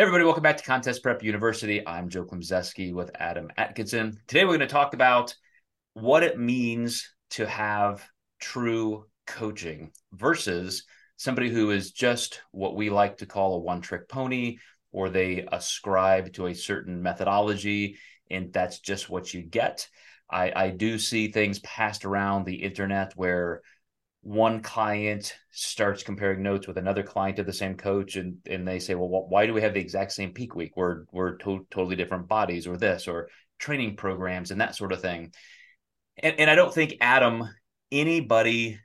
Hey everybody, welcome back to Contest Prep University. I'm Joe Klemczewski with Adam Atkinson. Today we're going to talk about what it means to have true coaching versus somebody who is just what we like to call a one-trick pony or they ascribe to a certain methodology and that's just what you get. I, I do see things passed around the internet where one client starts comparing notes with another client of the same coach and and they say well why do we have the exact same peak week? We're we're to- totally different bodies or this or training programs and that sort of thing. And, and i don't think adam anybody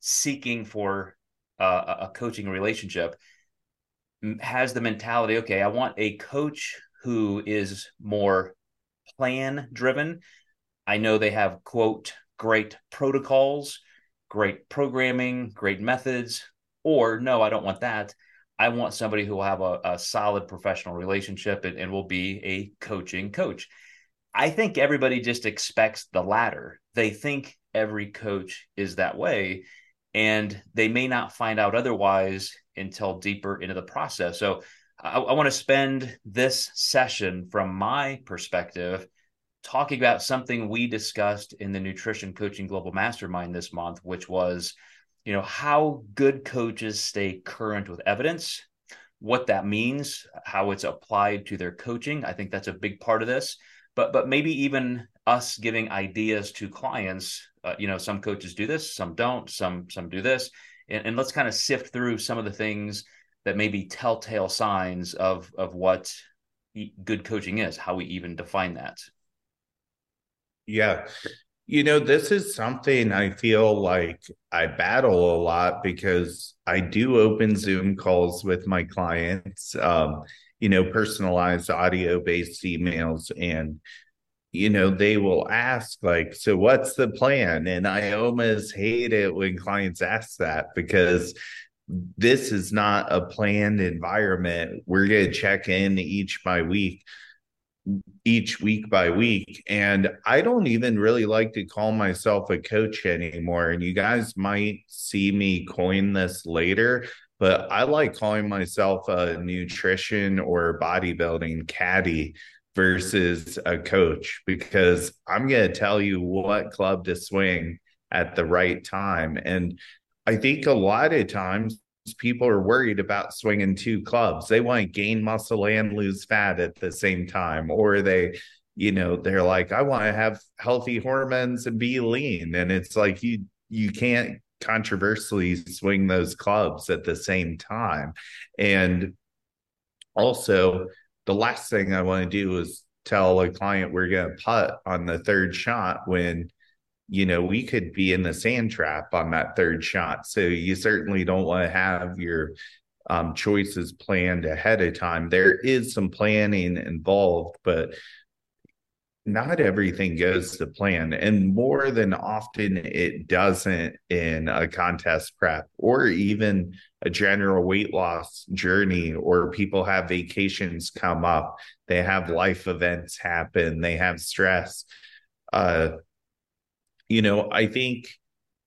seeking for uh, a coaching relationship has the mentality okay i want a coach who is more plan driven i know they have quote great protocols great programming, great methods, or no, I don't want that. I want somebody who will have a, a solid professional relationship and, and will be a coaching coach. I think everybody just expects the latter. They think every coach is that way, and they may not find out otherwise until deeper into the process. So, I, I want to spend this session from my perspective talking about something we discussed in the Nutrition Coaching Global Mastermind this month, which was, you know, how good coaches stay current with evidence, what that means, how it's applied to their coaching. I think that's a big part of this. But but maybe even us giving ideas to clients. Uh, you know, some coaches do this, some don't, some some do this, and, and let's kind of sift through some of the things that may be telltale signs of of what good coaching is, how we even define that. Yeah. You know, this is something I feel like I battle a lot because I do open Zoom calls with my clients, um, you know, personalized audio based emails. And, you know, they will ask, like, so what's the plan? And I almost hate it when clients ask that because this is not a planned environment. We're going to check in each by week each week by week. And I don't even really like to call myself a coach anymore. And you guys might see me coin this later, but I like calling myself a nutrition or bodybuilding caddy versus a coach because I'm going to tell you what club to swing at the right time. And I think a lot of times people are worried about swinging two clubs. They want to gain muscle and lose fat at the same time, or they, you know, they're like, I want to have healthy hormones and be lean. And it's like you you can't controversially swing those clubs at the same time. And also, the last thing I want to do is tell a client we're going to putt on the third shot when you know, we could be in the sand trap on that third shot. So you certainly don't want to have your um, choices planned ahead of time. There is some planning involved, but not everything goes to plan. And more than often, it doesn't in a contest prep or even a general weight loss journey, or people have vacations come up, they have life events happen, they have stress. Uh, you know, I think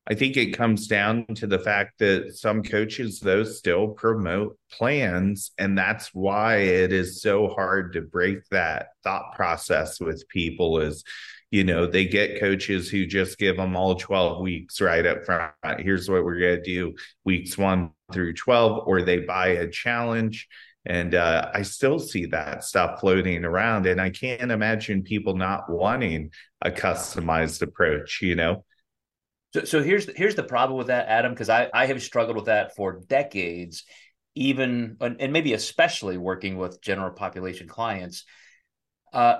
I think it comes down to the fact that some coaches though still promote plans and that's why it is so hard to break that thought process with people is you know they get coaches who just give them all 12 weeks right up front. Here's what we're going to do weeks 1 through 12 or they buy a challenge and uh, I still see that stuff floating around. And I can't imagine people not wanting a customized approach, you know? So, so here's here's the problem with that, Adam, because I, I have struggled with that for decades, even and maybe especially working with general population clients. Uh,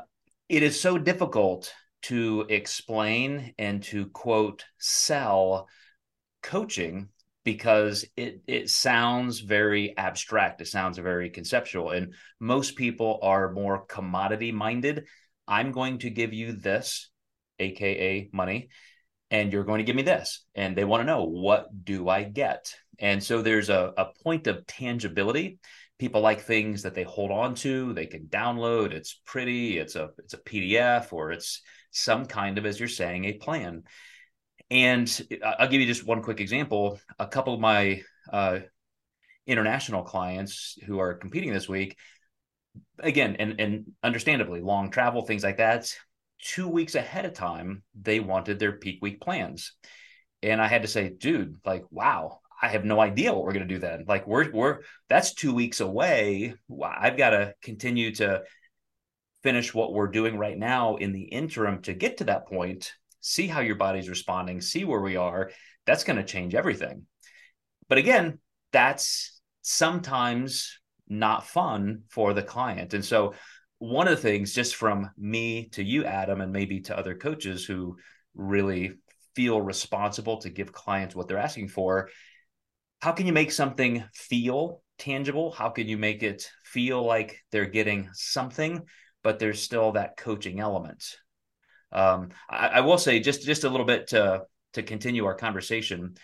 it is so difficult to explain and to quote sell coaching because it it sounds very abstract it sounds very conceptual and most people are more commodity minded i'm going to give you this aka money and you're going to give me this and they want to know what do i get? And so there's a, a point of tangibility. People like things that they hold on to they can download it's pretty it's a it's a pdf or it's some kind of as you're saying a plan and I'll give you just one quick example. A couple of my uh, international clients who are competing this week, again, and and understandably, long travel, things like that. Two weeks ahead of time, they wanted their peak week plans, and I had to say, dude, like, wow, I have no idea what we're going to do then. Like, we're we're that's two weeks away. I've got to continue to finish what we're doing right now in the interim to get to that point. See how your body's responding. See where we are. That's going to change everything. But again, that's sometimes not fun for the client. And so, one of the things, just from me to you, Adam, and maybe to other coaches who really feel responsible to give clients what they're asking for, how can you make something feel tangible? How can you make it feel like they're getting something, but there's still that coaching element? Um, I, I will say just just a little bit to to continue our conversation.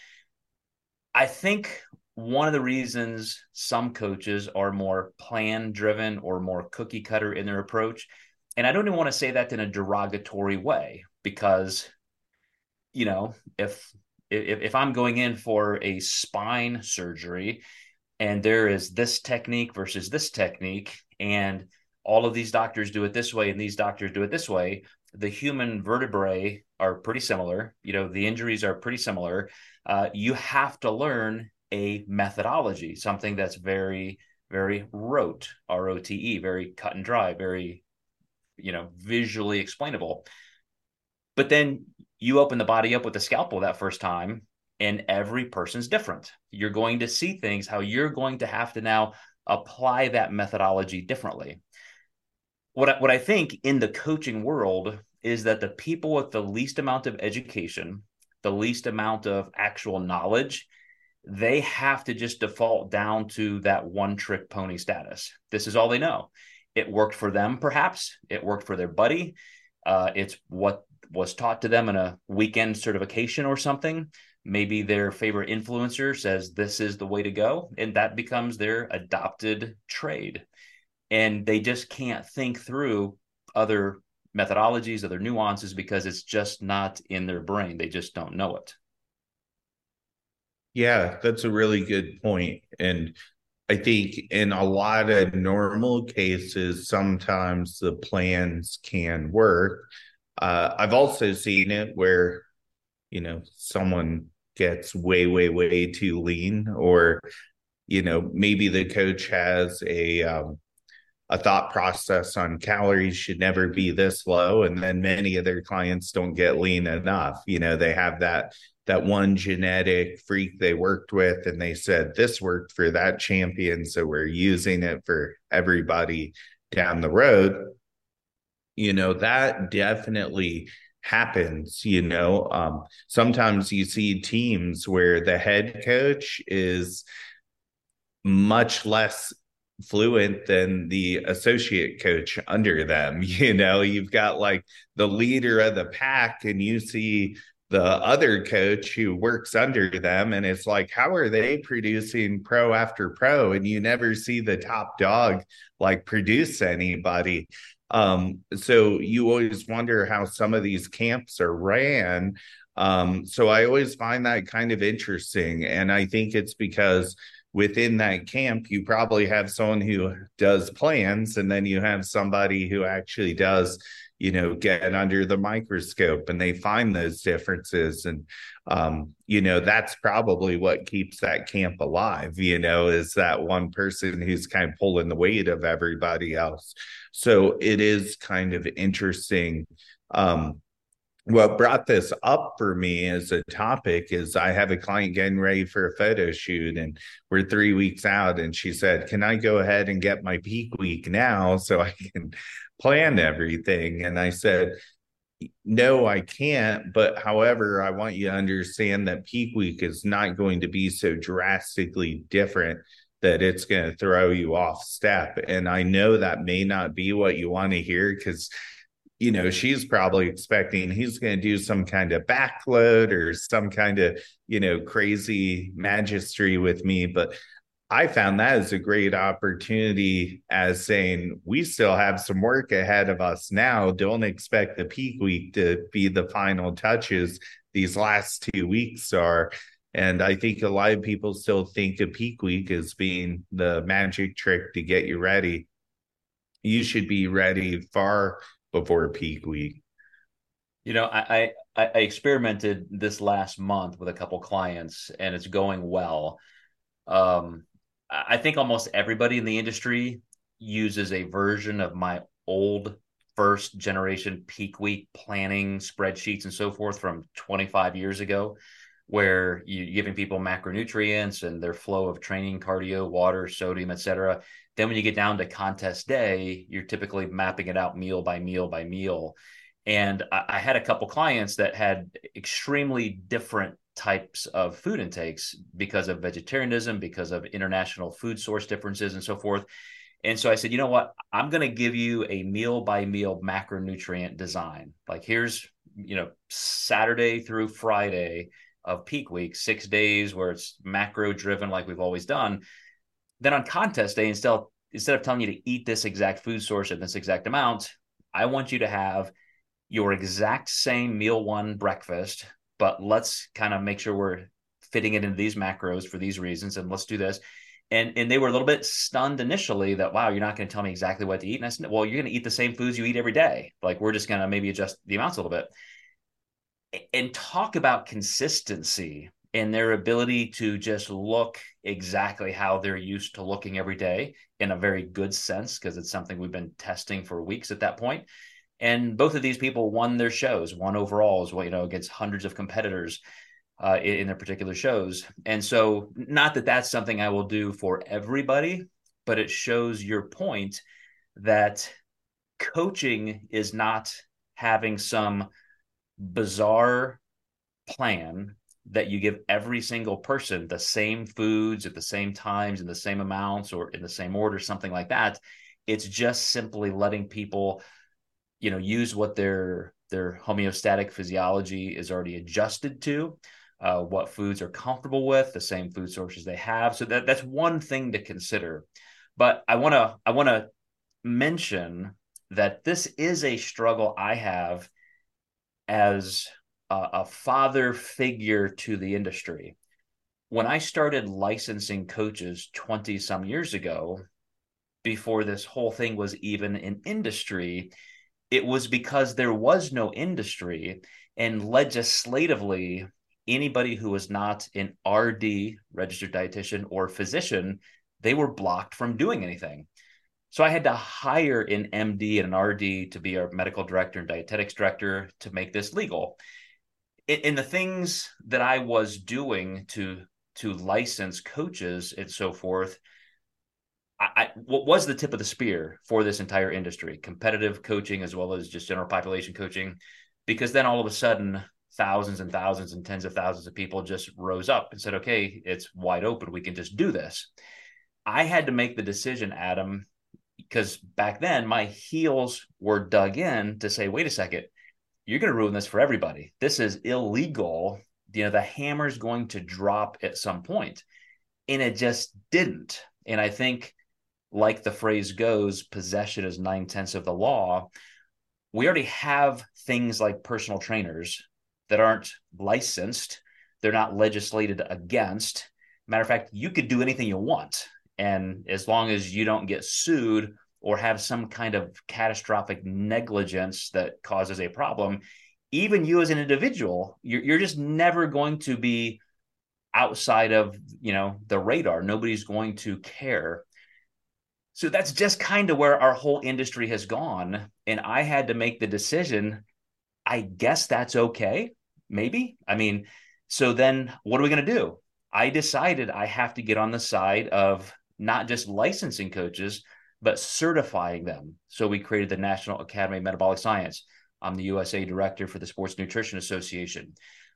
I think one of the reasons some coaches are more plan driven or more cookie cutter in their approach and i don't even want to say that in a derogatory way because you know if if, if i'm going in for a spine surgery and there is this technique versus this technique and all of these doctors do it this way and these doctors do it this way the human vertebrae are pretty similar you know the injuries are pretty similar uh, you have to learn a methodology, something that's very, very rote, R O T E, very cut and dry, very, you know, visually explainable. But then you open the body up with a scalpel that first time, and every person's different. You're going to see things how you're going to have to now apply that methodology differently. What I, what I think in the coaching world is that the people with the least amount of education, the least amount of actual knowledge, they have to just default down to that one trick pony status. This is all they know. It worked for them, perhaps. It worked for their buddy. Uh, it's what was taught to them in a weekend certification or something. Maybe their favorite influencer says this is the way to go, and that becomes their adopted trade. And they just can't think through other methodologies, other nuances because it's just not in their brain. They just don't know it. Yeah, that's a really good point. And I think in a lot of normal cases, sometimes the plans can work. Uh, I've also seen it where, you know, someone gets way, way, way too lean, or, you know, maybe the coach has a, um, a thought process on calories should never be this low and then many of their clients don't get lean enough. You know they have that that one genetic freak they worked with and they said this worked for that champion so we're using it for everybody down the road. You know that definitely happens you know um, sometimes you see teams where the head coach is much less fluent than the associate coach under them you know? You've got like the leader of the pack and you see the other coach who works under them and it's like how are they producing pro after pro? And you never see the top dog like produce anybody. Um, so you always wonder how some of these camps are ran. Um, so i always find that kind of interesting and i think it's because within that camp you probably have someone who does plans and then you have somebody who actually does you know get under the microscope and they find those differences. And um, you know that's probably what keeps that camp alive you know is that one person who's kind of pulling the weight of everybody else. So it is kind of interesting um, what brought this up for me as a topic is I have a client getting ready for a photo shoot and we're three weeks out. And she said, Can I go ahead and get my peak week now so I can plan everything. And I said, no, I can't. But however, I want you to understand that peak week is not going to be so drastically different that it's going to throw you off step. And I know that may not be what you want to hear because, you know, she's probably expecting he's going to do some kind of backload or some kind of, you know, crazy magistry with me. But I found that as a great opportunity as saying we still have some work ahead of us now. Don't expect the peak week to be the final touches. These last two weeks are. And I think a lot of people still think a peak week as being the magic trick to get you ready. you should be ready far before peak week. You know, I, I I experimented this last month with a couple clients, and it's going well. Um, I think almost everybody in the industry uses a version of my old first generation peak week planning spreadsheets and so forth from 25 years ago where you're giving people macronutrients and their flow of training cardio water sodium etc then when you get down to contest day you're typically mapping it out meal by meal by meal and I, I had a couple clients that had extremely different types of food intakes because of vegetarianism because of international food source differences and so forth and so I said, you know what? I'm going to give you a meal by meal macronutrient design. Like here's, you know, Saturday through Friday of peak week, six days where it's macro driven like we've always done. Then on contest day, instead of, instead of telling you to eat this exact food source at this exact amount, I want you to have your exact same meal one breakfast, but let's kind of make sure we're fitting it into these macros for these reasons. And let's do this and and they were a little bit stunned initially that wow you're not going to tell me exactly what to eat and i said well you're going to eat the same foods you eat every day like we're just going to maybe adjust the amounts a little bit and talk about consistency and their ability to just look exactly how they're used to looking every day in a very good sense because it's something we've been testing for weeks at that point and both of these people won their shows one overall as well you know against hundreds of competitors uh, in, in their particular shows. And so, not that that's something I will do for everybody, but it shows your point that coaching is not having some bizarre plan that you give every single person the same foods at the same times in the same amounts or in the same order something like that it's just simply letting people you know use what their their homeostatic physiology is already adjusted to uh, what foods are comfortable with, the same food sources they have. So that that's one thing to consider. But I want to I want to mention that this is a struggle I have as a, a father figure to the industry. When I started licensing coaches 20 some years ago, before this whole thing was even an industry, it was because there was no industry and legislatively anybody who was not an RD, registered dietitian, or physician, they were blocked from doing anything. So I had to hire an MD and an RD to be our medical director and dietetics director to make this legal. In the things that I was doing to to license coaches and so forth, I, what was the tip of the spear for this entire industry, competitive coaching as well as just general population coaching, because then all of a sudden thousands and thousands and tens of thousands of people just rose up and said, okay, it's wide open. We can just do this. I had to make the decision, Adam, because back then my heels were dug in to say, wait a second, you're going to ruin this for everybody. This is illegal. You know, the hammer's going to drop at some point. And it just didn't. And I think, like the phrase goes, possession is nine tenths of the law. We already have things like personal trainers that aren't licensed. They're not legislated against. Matter of fact, you could do anything you want. And as long as you don't get sued or have some kind of catastrophic negligence that causes a problem, even you as an individual, you're, you're just never going to be outside of you know the radar. Nobody's going to care. So that's just kind of where our whole industry has gone. And I had to make the decision I guess that's okay. Maybe. I mean, so then what are we going to do? I decided I have to get on the side of not just licensing coaches, but certifying them. So we created the National Academy of Metabolic Science. I'm the USA director for the Sports Nutrition Association.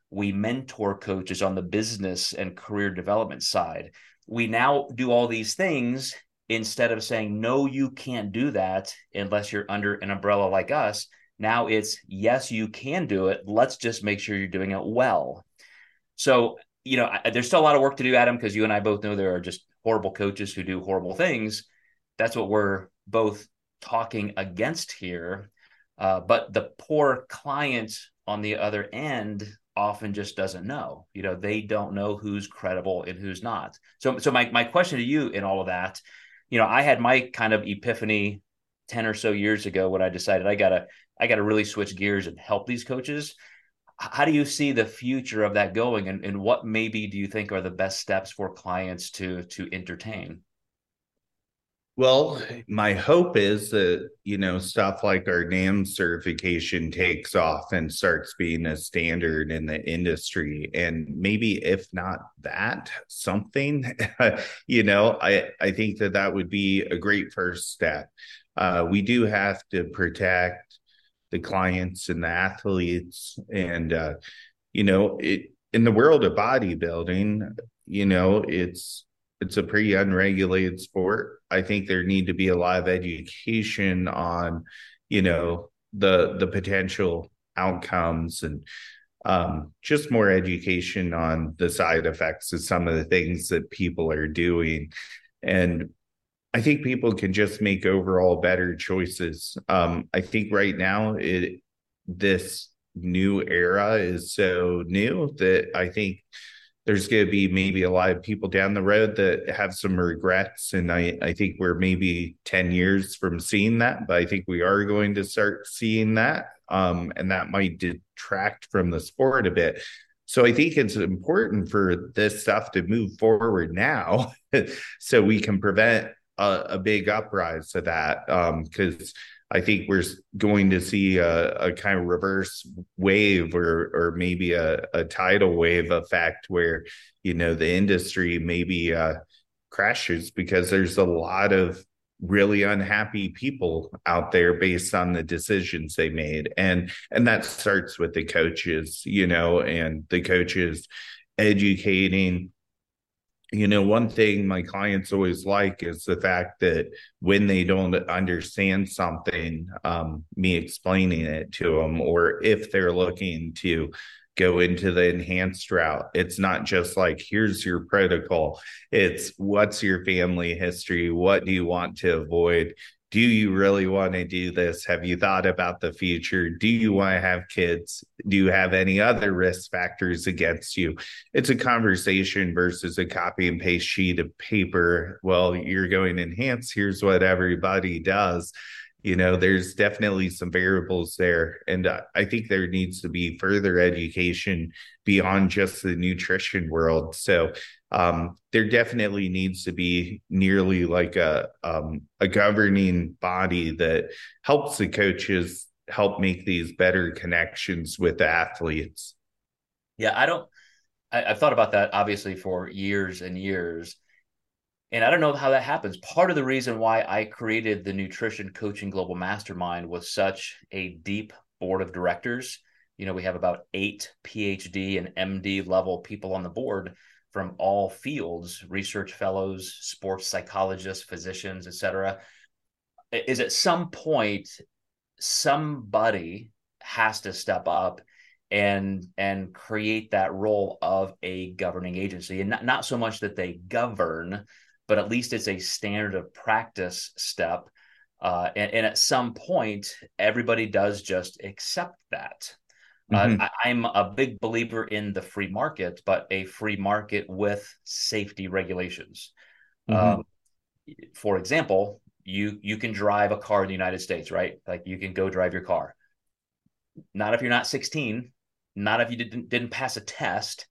We mentor coaches on the business and career development side. We now do all these things instead of saying, no, you can't do that unless you're under an umbrella like us. Now it's yes, you can do it. Let's just make sure you're doing it well. So, you know, I, there's still a lot of work to do, Adam, because you and I both know there are just horrible coaches who do horrible things. That's what we're both talking against here. Uh, but the poor client on the other end often just doesn't know. You know, they don't know who's credible and who's not. So, so my my question to you in all of that, you know, I had my kind of epiphany 10 or so years ago when I decided I gotta I gotta really switch gears and help these coaches. How do you see the future of that going and, and what maybe do you think are the best steps for clients to to entertain? Well, my hope is that, you know, stuff like our NAM certification takes off and starts being a standard in the industry. And maybe if not that, something, you know, I, I think that that would be a great first step. Uh, we do have to protect the clients and the athletes. And, uh, you know, it, in the world of bodybuilding, you know, it's, it's a pretty unregulated sport. I think there need to be a lot of education on, you know, the the potential outcomes and um, just more education on the side effects of some of the things that people are doing. And I think people can just make overall better choices. Um, I think right now it this new era is so new that I think there's going to be maybe a lot of people down the road that have some regrets. And I, I think we're maybe 10 years from seeing that, but I think we are going to start seeing that. Um, and that might detract from the sport a bit. So I think it's important for this stuff to move forward now so we can prevent a, a big uprise to that. Because um, I think we're going to see a, a kind of reverse wave or or maybe a, a tidal wave effect where you know the industry maybe uh, crashes because there's a lot of really unhappy people out there based on the decisions they made and and that starts with the coaches you know and the coaches educating you know, one thing my clients always like is the fact that when they don't understand something, um, me explaining it to them, or if they're looking to go into the enhanced route, it's not just like, here's your protocol. It's what's your family history? What do you want to avoid? Do you really want to do this? Have you thought about the future? Do you want to have kids? Do you have any other risk factors against you? It's a conversation versus a copy and paste sheet of paper. Well, you're going enhance. Here's what everybody does. You know, there's definitely some variables there. And I think there needs to be further education beyond just the nutrition world. So um, there definitely needs to be nearly like a um, a governing body that helps the coaches help make these better connections with the athletes. Yeah, I don't. I, I've thought about that obviously for years and years, and I don't know how that happens. Part of the reason why I created the Nutrition Coaching Global Mastermind was such a deep board of directors. You know, we have about eight PhD and MD level people on the board from all fields research fellows sports psychologists physicians etc is at some point somebody has to step up and and create that role of a governing agency and not, not so much that they govern but at least it's a standard of practice step uh, and, and at some point everybody does just accept that uh, mm-hmm. Uh, I, am a big believer in the free market, but a free market with safety regulations. Mm-hmm. Um, for example, you you can drive a car in the United States, right? Like you can go drive your car. Not if you're not 16. Not if you didn't didn't pass a test.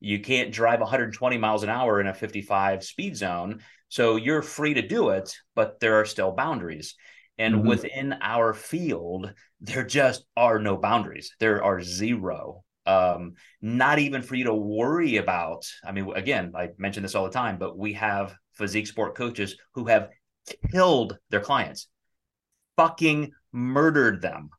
You can't drive 120 miles an hour in a 55 speed zone. So you're free to do it, but there are still boundaries. And mm-hmm. within our field, there just are no boundaries. There are zero. Um, not even for you to worry about. I mean, again, I mention this all the time, but we have physique sport coaches who have killed their clients, fucking murdered them.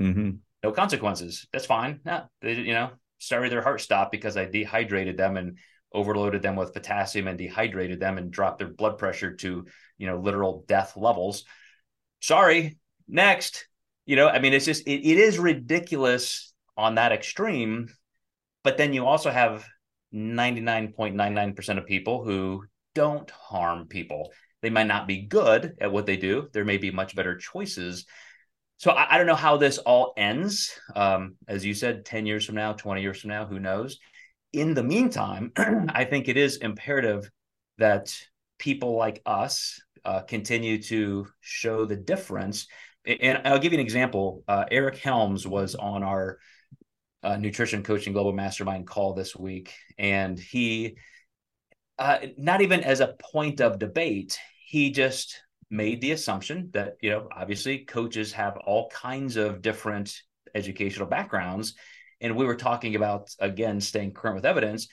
Mm-hmm. No consequences. That's fine. Yeah, they, you know, sorry their heart stopped because I dehydrated them and overloaded them with potassium and dehydrated them and dropped their blood pressure to you know literal death levels sorry, next. You know, I mean, it's just, it, it is ridiculous on that extreme. But then you also have 99.99% of people who don't harm people. They might not be good at what they do. There may be much better choices. So I, I don't know how this all ends. Um, as you said, 10 years from now, 20 years from now, who knows? In the meantime, I think it is imperative that people like us uh, continue to show the difference. And I'll give you an example. Uh, Eric Helms was on our uh, nutrition coaching global mastermind call this week, and he, uh, not even as a point of debate, he just made the assumption that you know obviously coaches have all kinds of different educational backgrounds, and we were talking about again staying current with evidence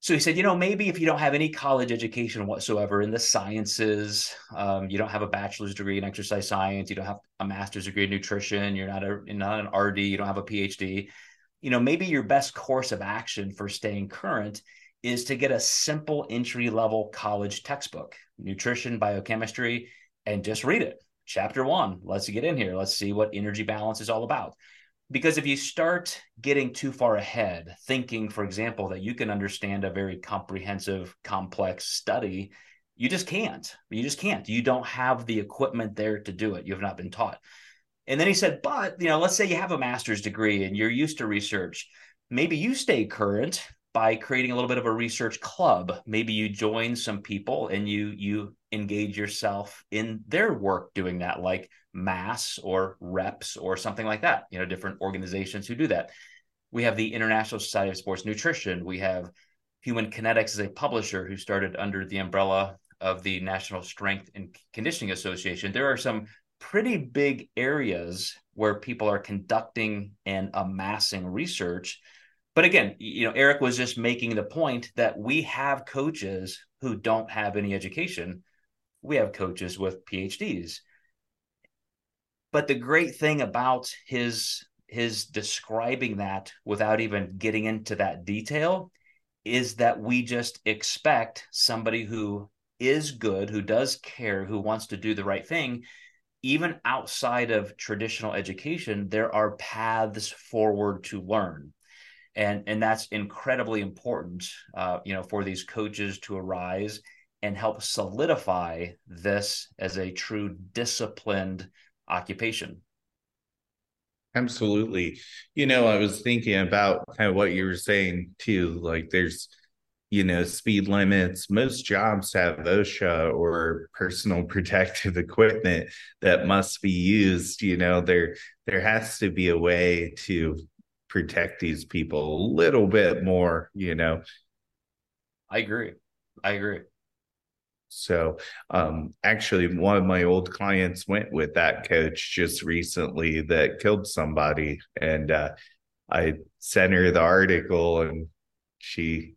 so he said, you know, maybe if you don't have any college education whatsoever in the sciences, um, you don't have a bachelor's degree in exercise science, you don't have a master's degree in nutrition, you're not a you're not an RD, you don't have a PhD. You know, maybe your best course of action for staying current is to get a simple entry level college textbook, nutrition, biochemistry, and just read it. Chapter one. Let's get in here. Let's see what energy balance is all about because if you start getting too far ahead thinking for example that you can understand a very comprehensive complex study you just can't you just can't you don't have the equipment there to do it you have not been taught and then he said but you know let's say you have a master's degree and you're used to research maybe you stay current by creating a little bit of a research club. Maybe you join some people and you you engage yourself in their work doing that like mass or reps or something like that you know different organizations who do that. We have the international society of sports nutrition. We have human kinetics as a publisher who started under the umbrella of the national strength and conditioning association. There are some pretty big areas where people are conducting and amassing research but again you know eric was just making the point that we have coaches who don't have any education we have coaches with phds but the great thing about his his describing that without even getting into that detail is that we just expect somebody who is good, who does care, who wants to do the right thing, even outside of traditional education, there are paths forward to learn. And, and that's incredibly important, uh, you know, for these coaches to arise and help solidify this as a true disciplined occupation. Absolutely. You know, I was thinking about kind of what you were saying too. Like there's, you know, speed limits. Most jobs have OSHA or personal protective equipment that must be used. You know, there there has to be a way to protect these people a little bit more, you know. I agree. I agree. So, um, actually, one of my old clients went with that coach just recently that killed somebody, and uh, I sent her the article, and she,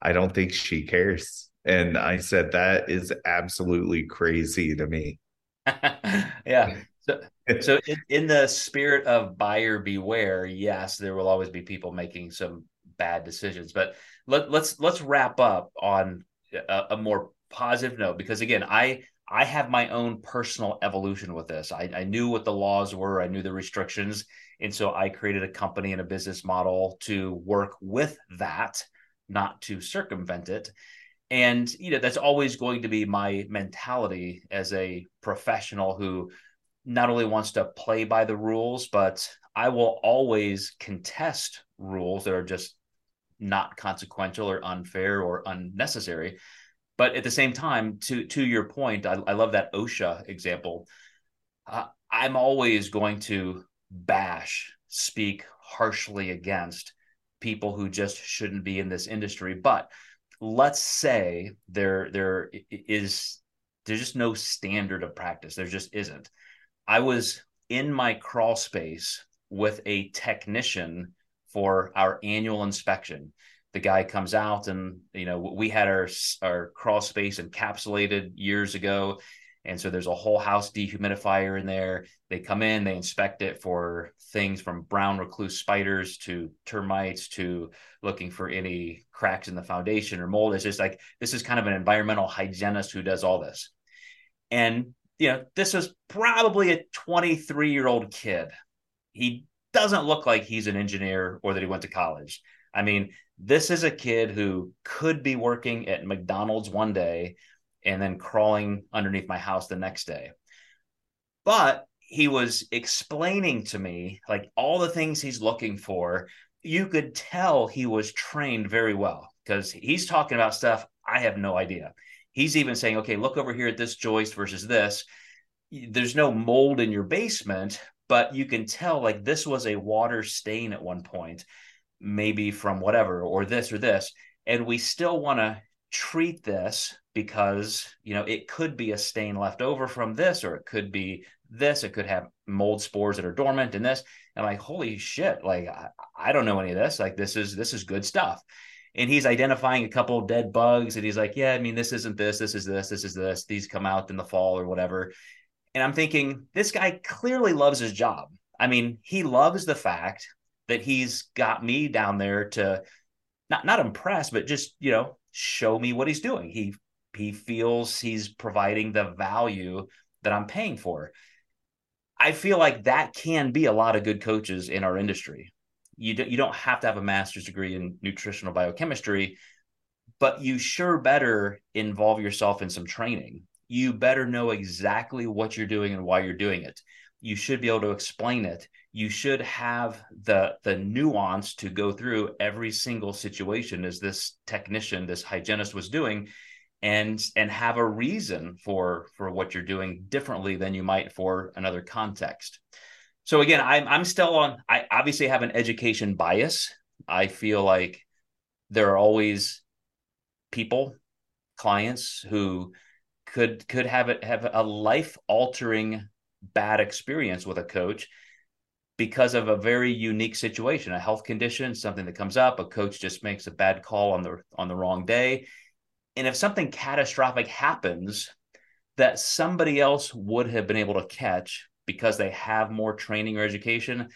I don't think she cares. And I said that is absolutely crazy to me. yeah. So, so in, in the spirit of buyer beware, yes, there will always be people making some bad decisions. But let, let's let's wrap up on a, a more positive note because again, I I have my own personal evolution with this. I, I knew what the laws were, I knew the restrictions, and so I created a company and a business model to work with that, not to circumvent it. And you know that's always going to be my mentality as a professional who not only wants to play by the rules, but I will always contest rules that are just not consequential or unfair or unnecessary but at the same time, to to your point, I, I love that OSHA example. Uh, I'm always going to bash, speak harshly against people who just shouldn't be in this industry. But let's say there there is there's just no standard of practice. There just isn't. I was in my crawl space with a technician for our annual inspection. The guy comes out and you know we had our our crawl space encapsulated years ago. And so there's a whole house dehumidifier in there. They come in they inspect it for things from brown recluse spiders to termites to looking for any cracks in the foundation or mold. It's just like this is kind of an environmental hygienist who does all this. And you know this is probably a 23 year old kid he doesn't look like he's an engineer or that he went to college i mean this is a kid who could be working at McDonald's one day and then crawling underneath my house the next day. But he was explaining to me like all the things he's looking for. You could tell he was trained very well because he's talking about stuff I have no idea. He's even saying, okay, look over here at this joist versus this. There's no mold in your basement, but you can tell like this was a water stain at one point, maybe from whatever, or this or this. And we still want to treat this because, you know, it could be a stain left over from this, or it could be this, it could have mold spores that are dormant and this. And like, holy shit, like I, I don't know any of this. Like this is this is good stuff and he's identifying a couple dead bugs and he's like yeah i mean this isn't this this is this this is this these come out in the fall or whatever and I'm thinking, this guy clearly loves his job. I mean, he loves the fact that he's got me down there to not not impress, but just, you know, show me what he's doing. He he feels he's providing the value that I'm paying for. I feel like that can be a lot of good coaches in our industry. You, do, you don't have to have a master's degree in nutritional biochemistry, but you sure better involve yourself in some training you better know exactly what you're doing and why you're doing it. You should be able to explain it. You should have the the nuance to go through every single situation as this technician, this hygienist was doing and and have a reason for for what you're doing differently than you might for another context. So again, I'm I'm still on I obviously have an education bias. I feel like there are always people, clients who could could have it have a life altering bad experience with a coach because of a very unique situation a health condition something that comes up a coach just makes a bad call on the on the wrong day and if something catastrophic happens that somebody else would have been able to catch because they have more training or education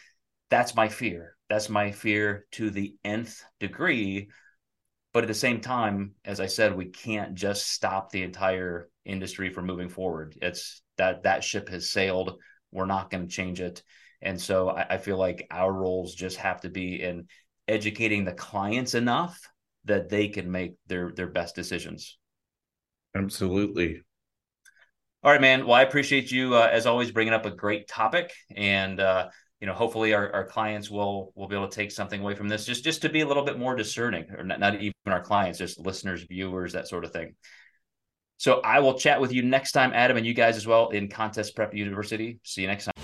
that's my fear that's my fear to the nth degree but at the same time as i said we can't just stop the entire industry from moving forward. It's that that ship has sailed. We're not going to change it. And so I, I feel like our roles just have to be in educating the clients enough that they can make their their best decisions. Absolutely. All right, man. Well, I appreciate you uh, as always bringing up a great topic, and uh, you know, hopefully our, our clients will will be able to take something away from this, just just to be a little bit more discerning, or not, not even our clients, just listeners, viewers, that sort of thing. So I will chat with you next time, Adam, and you guys as well in Contest Prep University. See you next time.